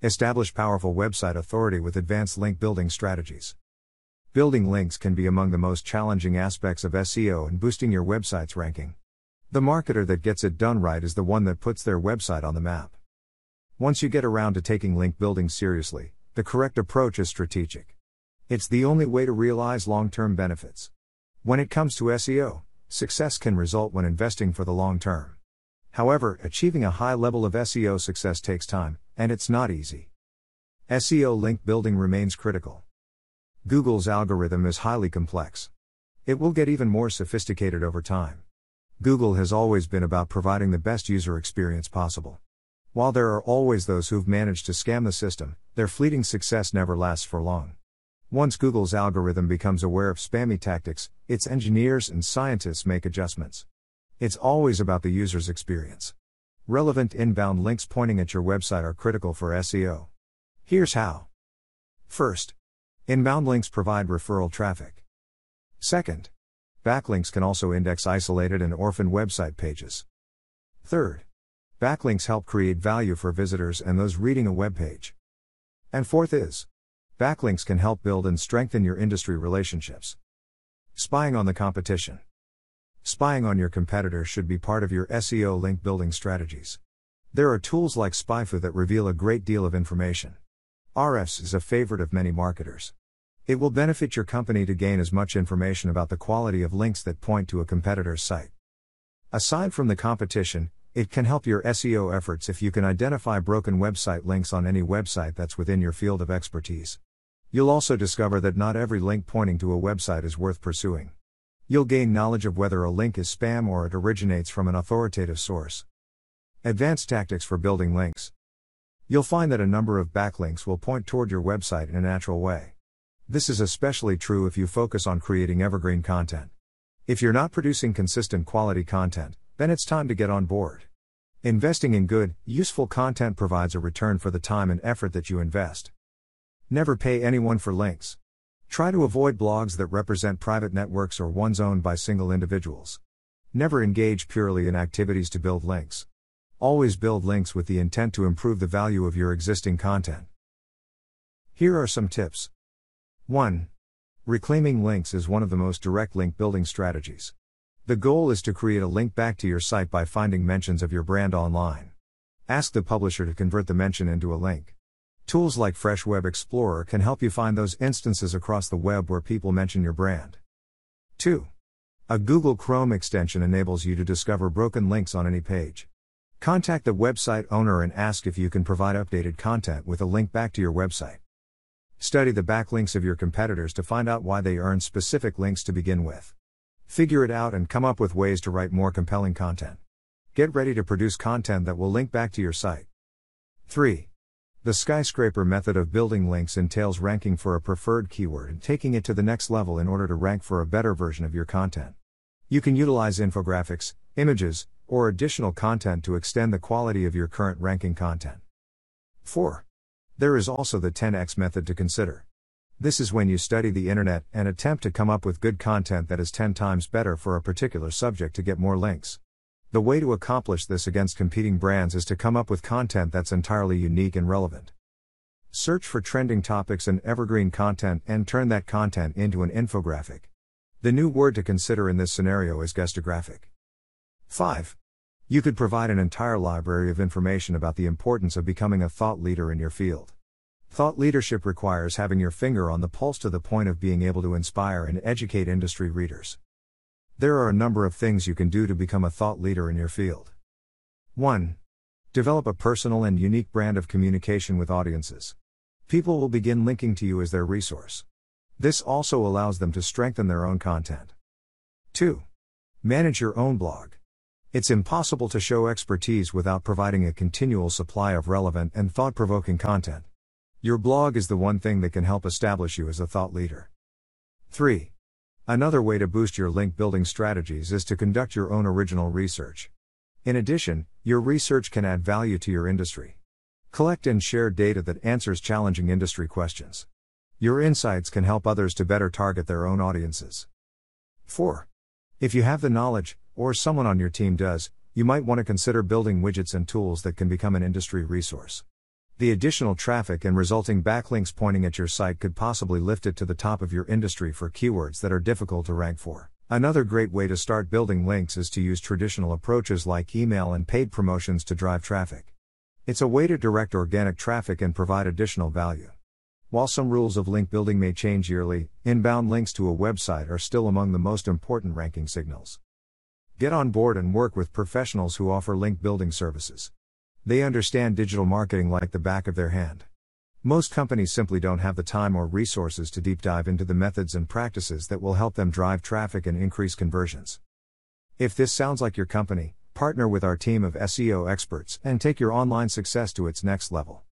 Establish powerful website authority with advanced link building strategies. Building links can be among the most challenging aspects of SEO and boosting your website's ranking. The marketer that gets it done right is the one that puts their website on the map. Once you get around to taking link building seriously, the correct approach is strategic. It's the only way to realize long term benefits. When it comes to SEO, success can result when investing for the long term. However, achieving a high level of SEO success takes time, and it's not easy. SEO link building remains critical. Google's algorithm is highly complex. It will get even more sophisticated over time. Google has always been about providing the best user experience possible. While there are always those who've managed to scam the system, their fleeting success never lasts for long. Once Google's algorithm becomes aware of spammy tactics, its engineers and scientists make adjustments. It's always about the user's experience. Relevant inbound links pointing at your website are critical for SEO. Here's how. First, inbound links provide referral traffic. Second, backlinks can also index isolated and orphan website pages. Third, backlinks help create value for visitors and those reading a web page. And fourth is, backlinks can help build and strengthen your industry relationships. Spying on the competition. Spying on your competitor should be part of your SEO link building strategies. There are tools like SpyFu that reveal a great deal of information. Ahrefs is a favorite of many marketers. It will benefit your company to gain as much information about the quality of links that point to a competitor's site. Aside from the competition, it can help your SEO efforts if you can identify broken website links on any website that's within your field of expertise. You'll also discover that not every link pointing to a website is worth pursuing. You'll gain knowledge of whether a link is spam or it originates from an authoritative source. Advanced tactics for building links. You'll find that a number of backlinks will point toward your website in a natural way. This is especially true if you focus on creating evergreen content. If you're not producing consistent quality content, then it's time to get on board. Investing in good, useful content provides a return for the time and effort that you invest. Never pay anyone for links. Try to avoid blogs that represent private networks or ones owned by single individuals. Never engage purely in activities to build links. Always build links with the intent to improve the value of your existing content. Here are some tips. 1. Reclaiming links is one of the most direct link building strategies. The goal is to create a link back to your site by finding mentions of your brand online. Ask the publisher to convert the mention into a link. Tools like Fresh Web Explorer can help you find those instances across the web where people mention your brand. 2. A Google Chrome extension enables you to discover broken links on any page. Contact the website owner and ask if you can provide updated content with a link back to your website. Study the backlinks of your competitors to find out why they earn specific links to begin with. Figure it out and come up with ways to write more compelling content. Get ready to produce content that will link back to your site. 3. The skyscraper method of building links entails ranking for a preferred keyword and taking it to the next level in order to rank for a better version of your content. You can utilize infographics, images, or additional content to extend the quality of your current ranking content. 4. There is also the 10x method to consider. This is when you study the internet and attempt to come up with good content that is 10 times better for a particular subject to get more links. The way to accomplish this against competing brands is to come up with content that's entirely unique and relevant. Search for trending topics and evergreen content and turn that content into an infographic. The new word to consider in this scenario is guestographic. 5. You could provide an entire library of information about the importance of becoming a thought leader in your field. Thought leadership requires having your finger on the pulse to the point of being able to inspire and educate industry readers. There are a number of things you can do to become a thought leader in your field. 1. Develop a personal and unique brand of communication with audiences. People will begin linking to you as their resource. This also allows them to strengthen their own content. 2. Manage your own blog. It's impossible to show expertise without providing a continual supply of relevant and thought provoking content. Your blog is the one thing that can help establish you as a thought leader. 3. Another way to boost your link building strategies is to conduct your own original research. In addition, your research can add value to your industry. Collect and share data that answers challenging industry questions. Your insights can help others to better target their own audiences. 4. If you have the knowledge, or someone on your team does, you might want to consider building widgets and tools that can become an industry resource. The additional traffic and resulting backlinks pointing at your site could possibly lift it to the top of your industry for keywords that are difficult to rank for. Another great way to start building links is to use traditional approaches like email and paid promotions to drive traffic. It's a way to direct organic traffic and provide additional value. While some rules of link building may change yearly, inbound links to a website are still among the most important ranking signals. Get on board and work with professionals who offer link building services. They understand digital marketing like the back of their hand. Most companies simply don't have the time or resources to deep dive into the methods and practices that will help them drive traffic and increase conversions. If this sounds like your company, partner with our team of SEO experts and take your online success to its next level.